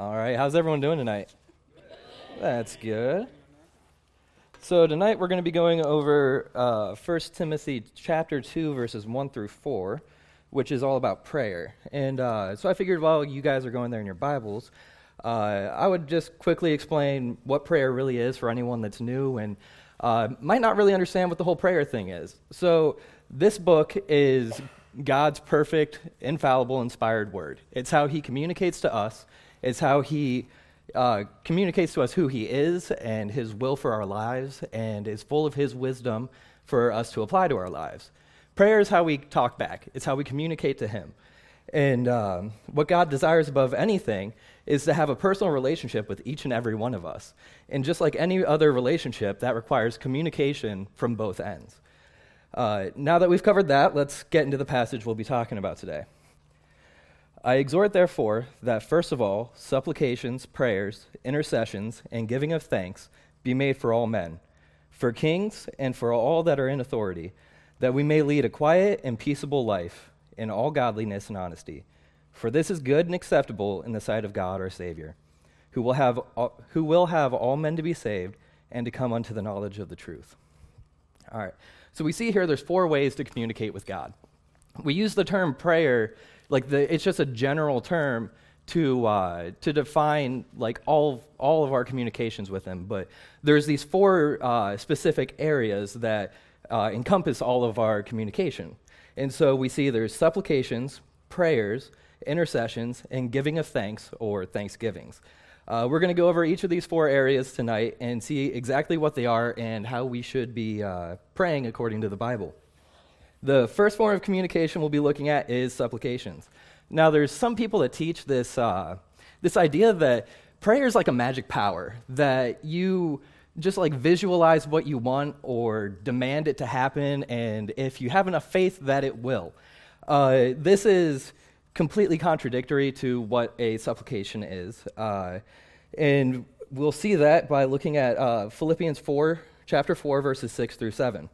All right, how's everyone doing tonight? That's good. So tonight we're going to be going over uh, 1 Timothy chapter 2, verses 1 through 4, which is all about prayer. And uh, so I figured while you guys are going there in your Bibles, uh, I would just quickly explain what prayer really is for anyone that's new and uh, might not really understand what the whole prayer thing is. So this book is God's perfect, infallible, inspired word. It's how he communicates to us, it's how he uh, communicates to us who he is and his will for our lives, and is full of his wisdom for us to apply to our lives. Prayer is how we talk back, it's how we communicate to him. And um, what God desires above anything is to have a personal relationship with each and every one of us. And just like any other relationship, that requires communication from both ends. Uh, now that we've covered that, let's get into the passage we'll be talking about today. I exhort, therefore, that first of all, supplications, prayers, intercessions, and giving of thanks be made for all men, for kings, and for all that are in authority, that we may lead a quiet and peaceable life in all godliness and honesty. For this is good and acceptable in the sight of God our Savior, who will have all, who will have all men to be saved and to come unto the knowledge of the truth. All right. So we see here there's four ways to communicate with God. We use the term prayer, like the, it's just a general term to, uh, to define like all, all of our communications with Him. But there's these four uh, specific areas that uh, encompass all of our communication. And so we see there's supplications, prayers, intercessions, and giving of thanks or thanksgivings. Uh, we're going to go over each of these four areas tonight and see exactly what they are and how we should be uh, praying according to the Bible. The first form of communication we'll be looking at is supplications. Now, there's some people that teach this, uh, this idea that prayer is like a magic power, that you just like visualize what you want or demand it to happen, and if you have enough faith, that it will. Uh, this is completely contradictory to what a supplication is. Uh, and we'll see that by looking at uh, Philippians 4, chapter 4, verses 6 through 7.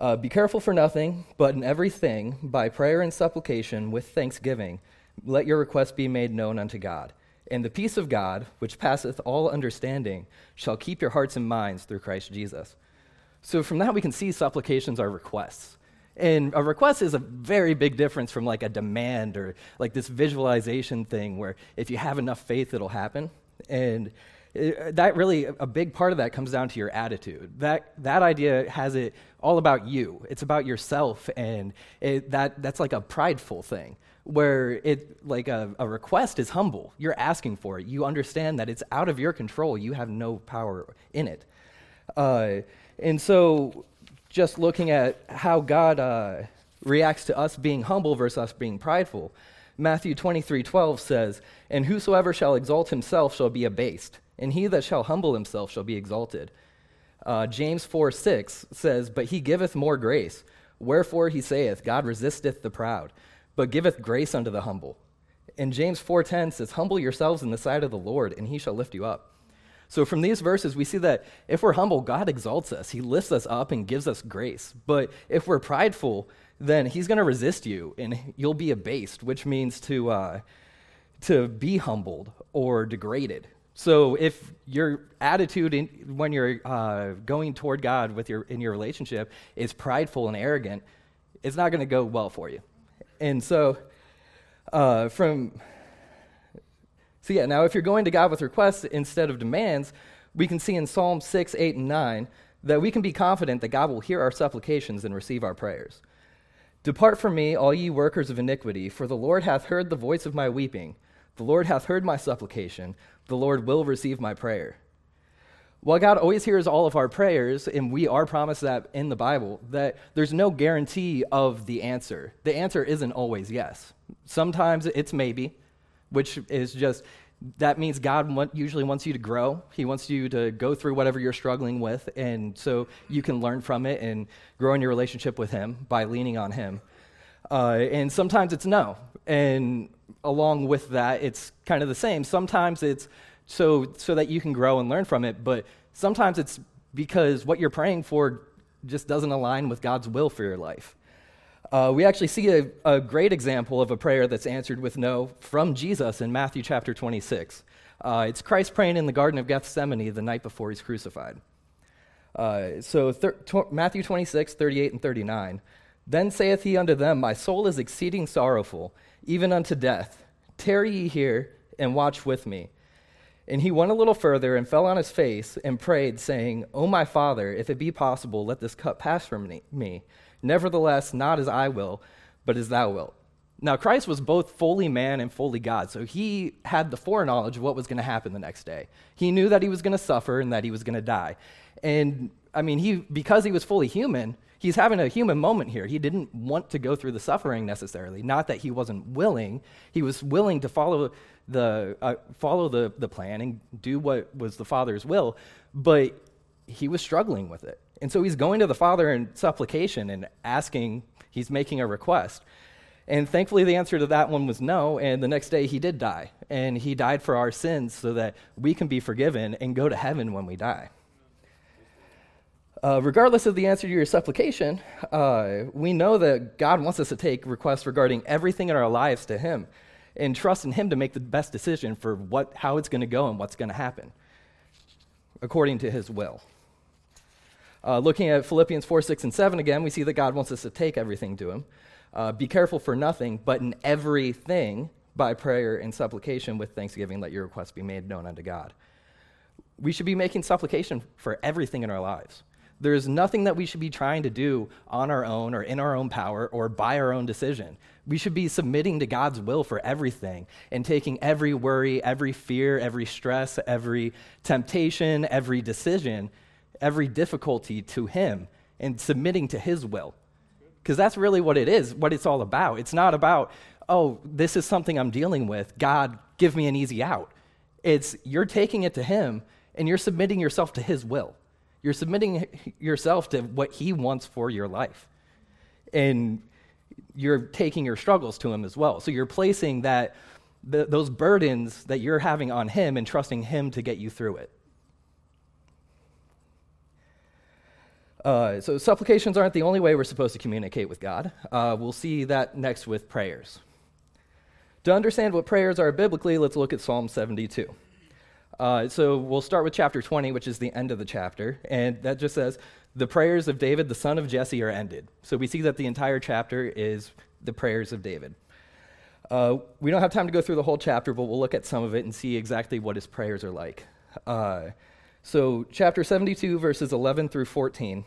Uh, Be careful for nothing, but in everything, by prayer and supplication, with thanksgiving, let your requests be made known unto God. And the peace of God, which passeth all understanding, shall keep your hearts and minds through Christ Jesus. So from that, we can see supplications are requests. And a request is a very big difference from like a demand or like this visualization thing where if you have enough faith, it'll happen. And that really, a big part of that comes down to your attitude. That, that idea has it all about you. It's about yourself, and it, that, that's like a prideful thing where it like a, a request is humble. You're asking for it. You understand that it's out of your control. You have no power in it. Uh, and so just looking at how God uh, reacts to us being humble versus us being prideful. Matthew 23 12 says, And whosoever shall exalt himself shall be abased, and he that shall humble himself shall be exalted. Uh, James 4 6 says, But he giveth more grace. Wherefore he saith, God resisteth the proud, but giveth grace unto the humble. And James 4:10 says, "Humble yourselves in the sight of the Lord, and he shall lift you up." So, from these verses, we see that if we're humble, God exalts us. He lifts us up and gives us grace. But if we're prideful, then He's going to resist you and you'll be abased, which means to, uh, to be humbled or degraded. So, if your attitude in, when you're uh, going toward God with your, in your relationship is prideful and arrogant, it's not going to go well for you. And so, uh, from so, yeah, now if you're going to God with requests instead of demands, we can see in Psalm 6, 8, and 9 that we can be confident that God will hear our supplications and receive our prayers. Depart from me, all ye workers of iniquity, for the Lord hath heard the voice of my weeping. The Lord hath heard my supplication. The Lord will receive my prayer. While God always hears all of our prayers, and we are promised that in the Bible, that there's no guarantee of the answer. The answer isn't always yes. Sometimes it's maybe, which is just that means God usually wants you to grow. He wants you to go through whatever you're struggling with, and so you can learn from it and grow in your relationship with Him by leaning on Him. Uh, and sometimes it's no. And along with that, it's kind of the same. Sometimes it's so, so that you can grow and learn from it, but sometimes it's because what you're praying for just doesn't align with God's will for your life. Uh, we actually see a, a, great example of a prayer that's answered with no from Jesus in Matthew chapter 26. Uh, it's Christ praying in the Garden of Gethsemane the night before he's crucified. Uh, so, thir- Matthew 26, 38 and 39. Then saith he unto them, My soul is exceeding sorrowful, even unto death. Tarry ye here and watch with me. And he went a little further and fell on his face and prayed, saying, O my Father, if it be possible, let this cup pass from me. Nevertheless, not as I will, but as thou wilt. Now, Christ was both fully man and fully God, so he had the foreknowledge of what was going to happen the next day. He knew that he was going to suffer and that he was going to die. And I mean, he, because he was fully human, he's having a human moment here. He didn't want to go through the suffering necessarily. Not that he wasn't willing, he was willing to follow the, uh, follow the, the plan and do what was the Father's will, but he was struggling with it. And so he's going to the Father in supplication and asking, he's making a request. And thankfully, the answer to that one was no. And the next day, he did die. And he died for our sins so that we can be forgiven and go to heaven when we die. Uh, regardless of the answer to your supplication, uh, we know that God wants us to take requests regarding everything in our lives to Him and trust in Him to make the best decision for what, how it's going to go and what's going to happen according to His will. Uh, looking at Philippians 4, 6, and 7 again, we see that God wants us to take everything to Him. Uh, be careful for nothing, but in everything, by prayer and supplication with thanksgiving, let your requests be made known unto God. We should be making supplication for everything in our lives. There is nothing that we should be trying to do on our own or in our own power or by our own decision. We should be submitting to God's will for everything and taking every worry, every fear, every stress, every temptation, every decision every difficulty to Him and submitting to His will. Because that's really what it is, what it's all about. It's not about, oh, this is something I'm dealing with. God, give me an easy out. It's you're taking it to Him and you're submitting yourself to His will. You're submitting yourself to what He wants for your life. And you're taking your struggles to Him as well. So you're placing that, the, those burdens that you're having on Him and trusting Him to get you through it. Uh, so, supplications aren't the only way we're supposed to communicate with God. Uh, we'll see that next with prayers. To understand what prayers are biblically, let's look at Psalm 72. Uh, so, we'll start with chapter 20, which is the end of the chapter, and that just says, The prayers of David, the son of Jesse, are ended. So, we see that the entire chapter is the prayers of David. Uh, we don't have time to go through the whole chapter, but we'll look at some of it and see exactly what his prayers are like. Uh, so, chapter 72, verses 11 through 14.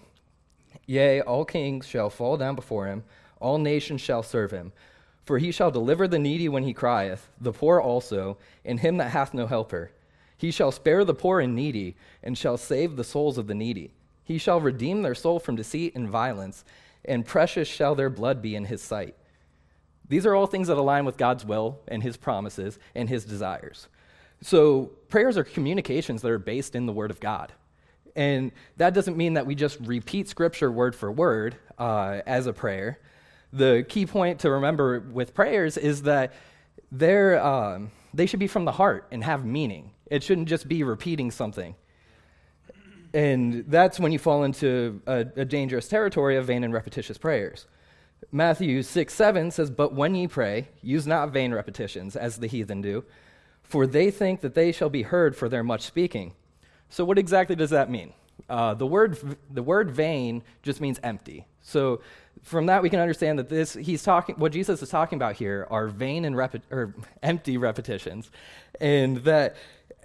Yea, all kings shall fall down before him, all nations shall serve him. For he shall deliver the needy when he crieth, the poor also, and him that hath no helper. He shall spare the poor and needy, and shall save the souls of the needy. He shall redeem their soul from deceit and violence, and precious shall their blood be in his sight. These are all things that align with God's will and his promises and his desires. So, prayers are communications that are based in the Word of God. And that doesn't mean that we just repeat Scripture word for word uh, as a prayer. The key point to remember with prayers is that they're, um, they should be from the heart and have meaning. It shouldn't just be repeating something. And that's when you fall into a, a dangerous territory of vain and repetitious prayers. Matthew 6 7 says, But when ye pray, use not vain repetitions, as the heathen do for they think that they shall be heard for their much speaking. So, what exactly does that mean? Uh, the, word, the word vain just means empty. So, from that, we can understand that this, he's talking, what Jesus is talking about here are vain and or empty repetitions, and that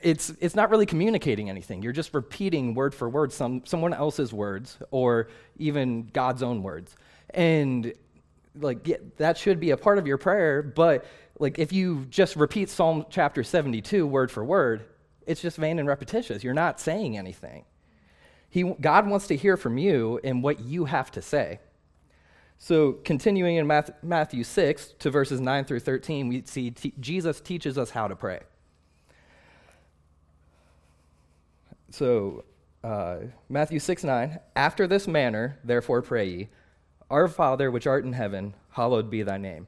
it's, it's not really communicating anything. You're just repeating word for word some, someone else's words or even God's own words. And like yeah, that should be a part of your prayer, but like if you just repeat Psalm chapter 72 word for word, it's just vain and repetitious. You're not saying anything. He, God wants to hear from you and what you have to say. So, continuing in Matthew 6 to verses 9 through 13, we see t- Jesus teaches us how to pray. So, uh, Matthew 6 9, after this manner, therefore pray ye, Our Father which art in heaven, hallowed be thy name.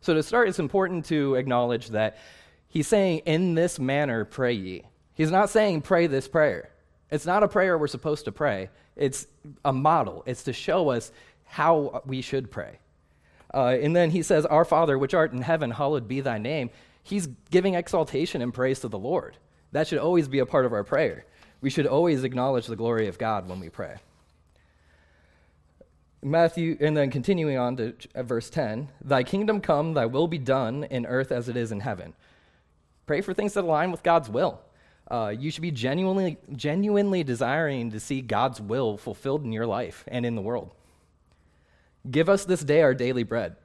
So, to start, it's important to acknowledge that he's saying, In this manner pray ye. He's not saying, Pray this prayer. It's not a prayer we're supposed to pray, it's a model. It's to show us how we should pray. Uh, and then he says, Our Father, which art in heaven, hallowed be thy name. He's giving exaltation and praise to the Lord. That should always be a part of our prayer. We should always acknowledge the glory of God when we pray. Matthew, and then continuing on to verse 10 Thy kingdom come, thy will be done in earth as it is in heaven. Pray for things that align with God's will. Uh, you should be genuinely, genuinely desiring to see God's will fulfilled in your life and in the world. Give us this day our daily bread.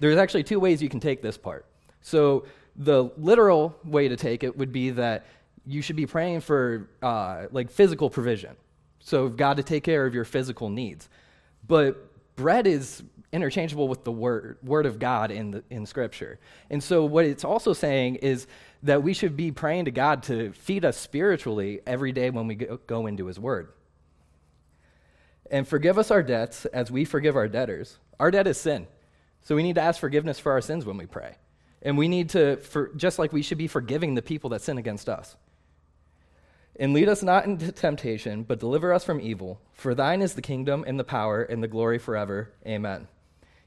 There's actually two ways you can take this part. So, the literal way to take it would be that you should be praying for uh, like physical provision. So, God to take care of your physical needs. But bread is interchangeable with the word, word of God in, the, in Scripture. And so, what it's also saying is that we should be praying to God to feed us spiritually every day when we go into His Word. And forgive us our debts as we forgive our debtors. Our debt is sin. So we need to ask forgiveness for our sins when we pray. And we need to, for, just like we should be forgiving the people that sin against us. And lead us not into temptation, but deliver us from evil. For thine is the kingdom and the power and the glory forever. Amen.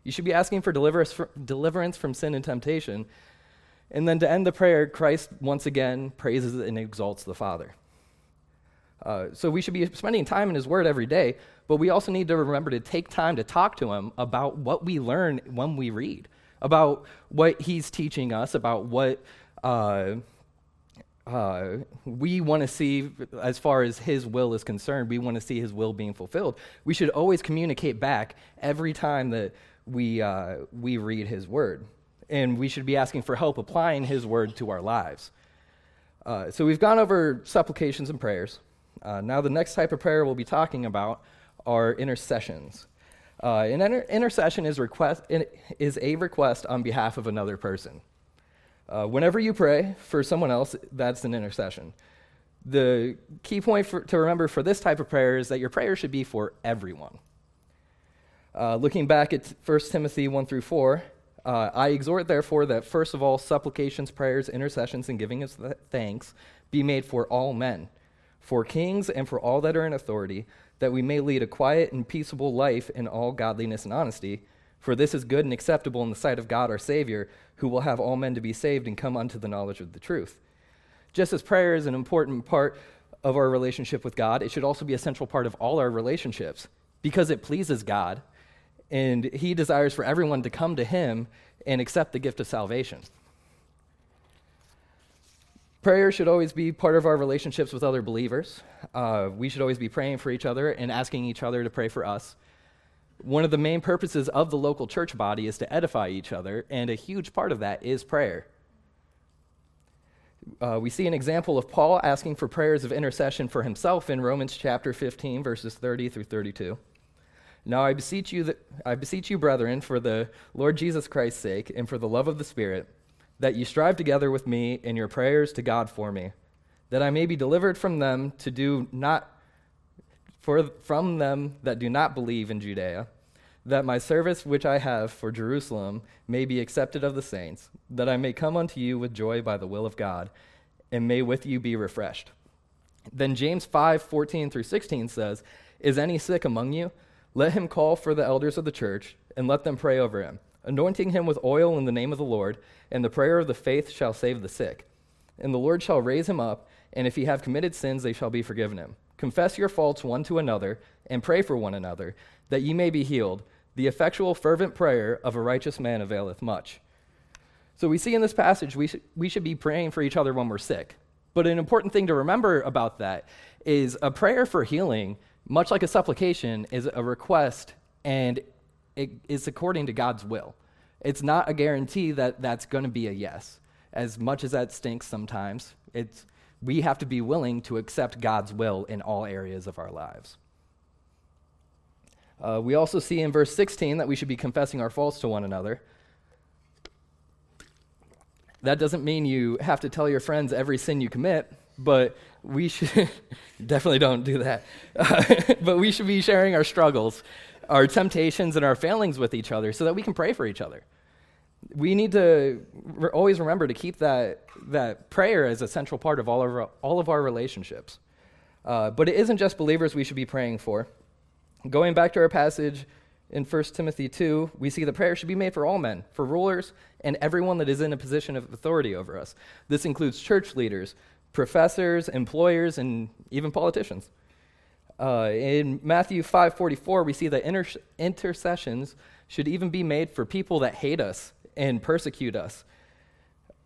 You should be asking for deliverance from sin and temptation. And then to end the prayer, Christ once again praises and exalts the Father. Uh, so we should be spending time in His Word every day, but we also need to remember to take time to talk to Him about what we learn when we read, about what He's teaching us, about what uh, uh, we want to see as far as His will is concerned. We want to see His will being fulfilled. We should always communicate back every time that we, uh, we read His Word. And we should be asking for help applying His Word to our lives. Uh, so we've gone over supplications and prayers. Uh, now, the next type of prayer we'll be talking about are intercessions. Uh, an inter- intercession is, request, is a request on behalf of another person. Uh, whenever you pray for someone else, that's an intercession. The key point for, to remember for this type of prayer is that your prayer should be for everyone. Uh, looking back at 1 Timothy 1 through 4, uh, I exhort, therefore, that first of all, supplications, prayers, intercessions, and giving of thanks be made for all men for kings and for all that are in authority, that we may lead a quiet and peaceable life in all godliness and honesty. For this is good and acceptable in the sight of God our Savior, who will have all men to be saved and come unto the knowledge of the truth. Just as prayer is an important part of our relationship with God, it should also be a central part of all our relationships because it pleases God and He desires for everyone to come to Him and accept the gift of salvation. Prayer should always be part of our relationships with other believers. Uh, we should always be praying for each other and asking each other to pray for us. One of the main purposes of the local church body is to edify each other, and a huge part of that is prayer. Uh, we see an example of Paul asking for prayers of intercession for himself in Romans chapter 15, verses 30 through 32. Now I beseech you, that, I beseech you, brethren, for the Lord Jesus Christ's sake, and for the love of the Spirit that you strive together with me in your prayers to God for me, that I may be delivered from them to do not for from them that do not believe in Judea, that my service which I have for Jerusalem may be accepted of the saints, that I may come unto you with joy by the will of God, and may with you be refreshed. Then James 5, 14 through 16 says, Is any sick among you? Let him call for the elders of the church, and let them pray over him anointing him with oil in the name of the Lord, and the prayer of the faith shall save the sick. And the Lord shall raise him up, and if he have committed sins, they shall be forgiven him. Confess your faults one to another, and pray for one another, that ye may be healed. The effectual, fervent prayer of a righteous man availeth much. So we see in this passage we, sh- we should be praying for each other when we're sick. But an important thing to remember about that is a prayer for healing, much like a supplication, is a request and it is according to God's will. It's not a guarantee that that's going to be a yes. As much as that stinks sometimes, it's, we have to be willing to accept God's will in all areas of our lives. Uh, we also see in verse 16 that we should be confessing our faults to one another. That doesn't mean you have to tell your friends every sin you commit, but we should definitely don't do that. But we should be sharing our struggles our temptations and our failings with each other so that we can pray for each other. We need to re- always remember to keep that, that prayer as a central part of all of our, all of our relationships. Uh, but it isn't just believers we should be praying for. Going back to our passage in 1 Timothy 2, we see that prayer should be made for all men, for rulers, and everyone that is in a position of authority over us. This includes church leaders, professors, employers, and even politicians. Uh, in Matthew 5:44, we see that inter- intercessions should even be made for people that hate us and persecute us.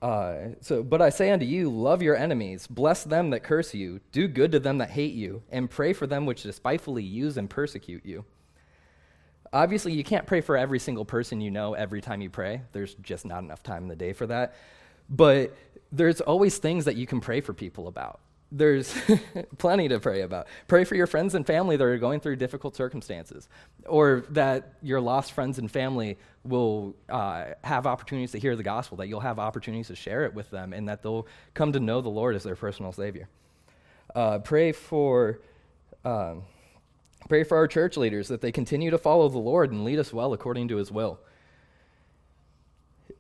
Uh, so, but I say unto you, love your enemies, bless them that curse you, do good to them that hate you, and pray for them which despitefully use and persecute you. Obviously, you can't pray for every single person you know every time you pray. There's just not enough time in the day for that. But there's always things that you can pray for people about. There's plenty to pray about. Pray for your friends and family that are going through difficult circumstances, or that your lost friends and family will uh, have opportunities to hear the gospel, that you'll have opportunities to share it with them, and that they'll come to know the Lord as their personal Savior. Uh, pray for. Um, Pray for our church leaders that they continue to follow the Lord and lead us well according to his will.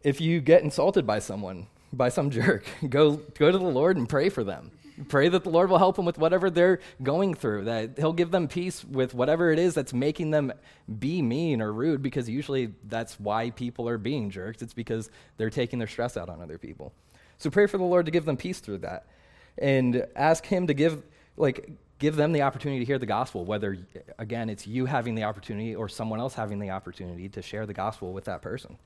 If you get insulted by someone, by some jerk, go, go to the Lord and pray for them. Pray that the Lord will help them with whatever they're going through, that He'll give them peace with whatever it is that's making them be mean or rude, because usually that's why people are being jerks. It's because they're taking their stress out on other people. So pray for the Lord to give them peace through that. And ask Him to give, like, give them the opportunity to hear the gospel, whether, again, it's you having the opportunity or someone else having the opportunity to share the gospel with that person.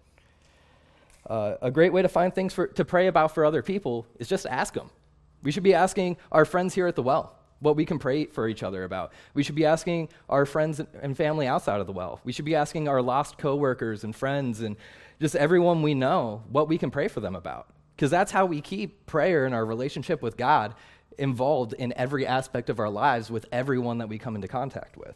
Uh, a great way to find things for, to pray about for other people is just ask them. We should be asking our friends here at the well what we can pray for each other about. We should be asking our friends and family outside of the well. We should be asking our lost coworkers and friends and just everyone we know what we can pray for them about. Because that's how we keep prayer and our relationship with God involved in every aspect of our lives with everyone that we come into contact with.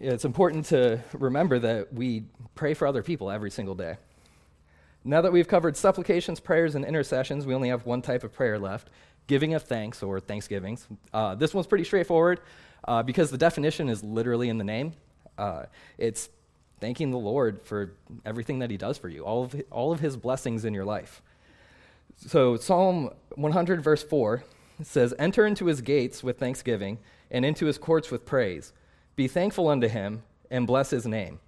It's important to remember that we pray for other people every single day. Now that we've covered supplications, prayers, and intercessions, we only have one type of prayer left giving of thanks or thanksgivings. Uh, this one's pretty straightforward uh, because the definition is literally in the name. Uh, it's thanking the Lord for everything that He does for you, all of, all of His blessings in your life. So, Psalm 100, verse 4 says, Enter into his gates with thanksgiving and into his courts with praise. Be thankful unto him and bless his name.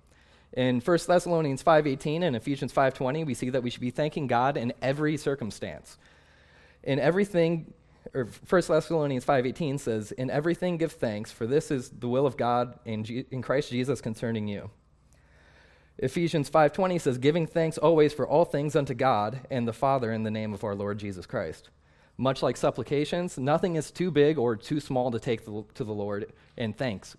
In 1 Thessalonians 5:18 and Ephesians 5:20, we see that we should be thanking God in every circumstance. In everything or 1 Thessalonians 5:18 says, "In everything give thanks, for this is the will of God in, in Christ Jesus concerning you." Ephesians 5:20 says giving thanks always for all things unto God and the Father in the name of our Lord Jesus Christ. Much like supplications, nothing is too big or too small to take to the Lord in thanks.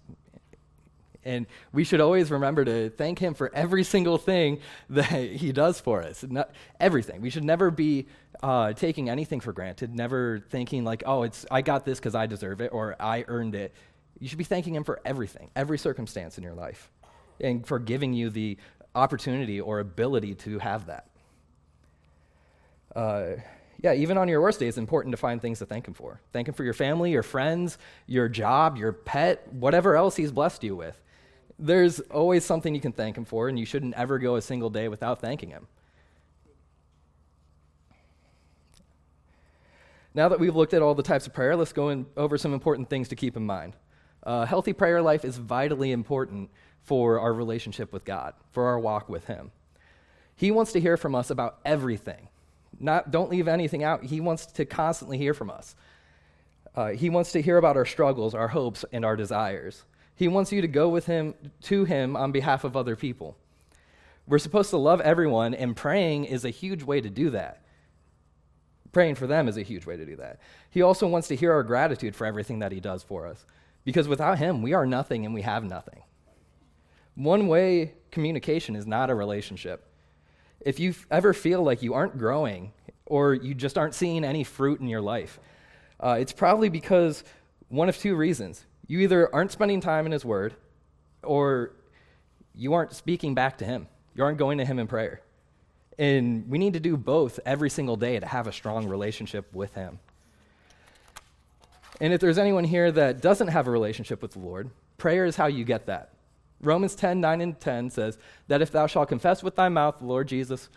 And we should always remember to thank him for every single thing that he does for us. Not everything. We should never be uh, taking anything for granted, never thinking like, oh, it's, I got this because I deserve it or I earned it. You should be thanking him for everything, every circumstance in your life and for giving you the opportunity or ability to have that. Uh, yeah, even on your worst day, it's important to find things to thank Him for. Thank Him for your family, your friends, your job, your pet, whatever else He's blessed you with. There's always something you can thank Him for, and you shouldn't ever go a single day without thanking Him. Now that we've looked at all the types of prayer, let's go over some important things to keep in mind. A uh, healthy prayer life is vitally important for our relationship with God, for our walk with Him. He wants to hear from us about everything. Not, don't leave anything out. He wants to constantly hear from us. Uh, he wants to hear about our struggles, our hopes, and our desires. He wants you to go with him to him on behalf of other people. We're supposed to love everyone, and praying is a huge way to do that. Praying for them is a huge way to do that. He also wants to hear our gratitude for everything that he does for us. Because without him, we are nothing and we have nothing. One way communication is not a relationship. If you ever feel like you aren't growing or you just aren't seeing any fruit in your life, uh, it's probably because one of two reasons. You either aren't spending time in His Word or you aren't speaking back to Him. You aren't going to Him in prayer. And we need to do both every single day to have a strong relationship with Him. And if there's anyone here that doesn't have a relationship with the Lord, prayer is how you get that. Romans 10 9 and 10 says, That if thou shalt confess with thy mouth the Lord Jesus,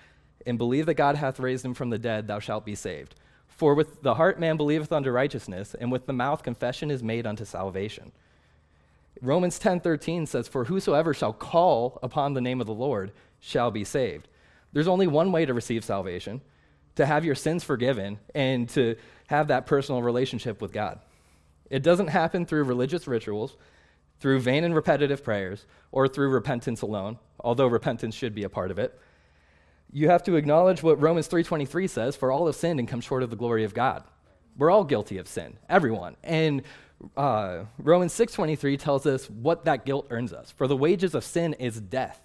and believe that God hath raised him from the dead, thou shalt be saved. For with the heart man believeth unto righteousness, and with the mouth confession is made unto salvation. Romans 10:13 says for whosoever shall call upon the name of the Lord shall be saved. There's only one way to receive salvation, to have your sins forgiven and to have that personal relationship with God. It doesn't happen through religious rituals, through vain and repetitive prayers, or through repentance alone, although repentance should be a part of it. You have to acknowledge what Romans 3:23 says, for all have sinned and come short of the glory of God. We're all guilty of sin, everyone. And uh, Romans 6:23 tells us what that guilt earns us. For the wages of sin is death,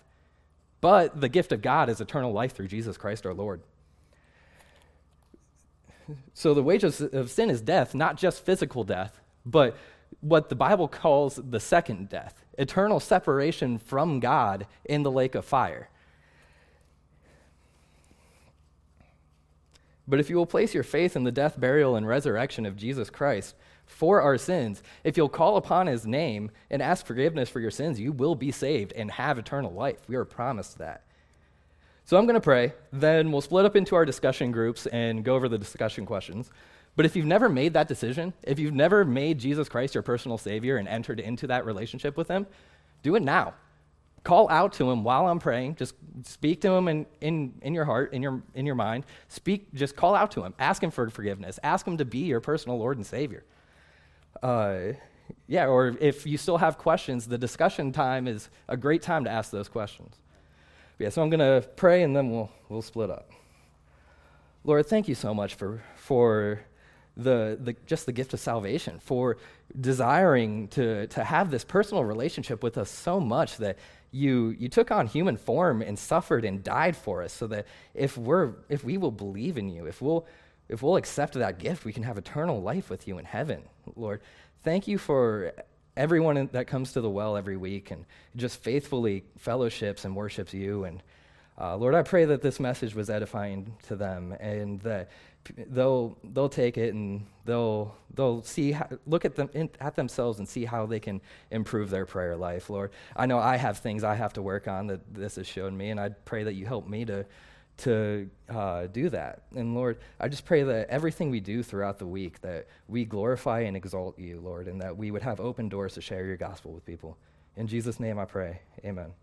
but the gift of God is eternal life through Jesus Christ our Lord. So the wages of sin is death, not just physical death, but what the Bible calls the second death, eternal separation from God in the lake of fire. But if you will place your faith in the death, burial, and resurrection of Jesus Christ, for our sins. If you'll call upon his name and ask forgiveness for your sins, you will be saved and have eternal life. We are promised that. So I'm going to pray. Then we'll split up into our discussion groups and go over the discussion questions. But if you've never made that decision, if you've never made Jesus Christ your personal Savior and entered into that relationship with Him, do it now. Call out to Him while I'm praying. Just speak to Him in, in, in your heart, in your, in your mind. Speak, just call out to Him. Ask Him for forgiveness. Ask Him to be your personal Lord and Savior uh, yeah, or if you still have questions, the discussion time is a great time to ask those questions. Yeah, so I'm going to pray and then we'll, we'll split up. Lord, thank you so much for, for the, the, just the gift of salvation, for desiring to, to have this personal relationship with us so much that you, you took on human form and suffered and died for us so that if, we're, if we will believe in you, if we'll if we'll accept that gift, we can have eternal life with you in heaven, Lord. Thank you for everyone that comes to the well every week and just faithfully fellowships and worships you. And uh, Lord, I pray that this message was edifying to them and that they'll they'll take it and they'll they'll see how, look at them in, at themselves and see how they can improve their prayer life. Lord, I know I have things I have to work on that this has shown me, and I pray that you help me to to uh, do that. And Lord, I just pray that everything we do throughout the week, that we glorify and exalt you, Lord, and that we would have open doors to share your gospel with people. In Jesus' name I pray. Amen.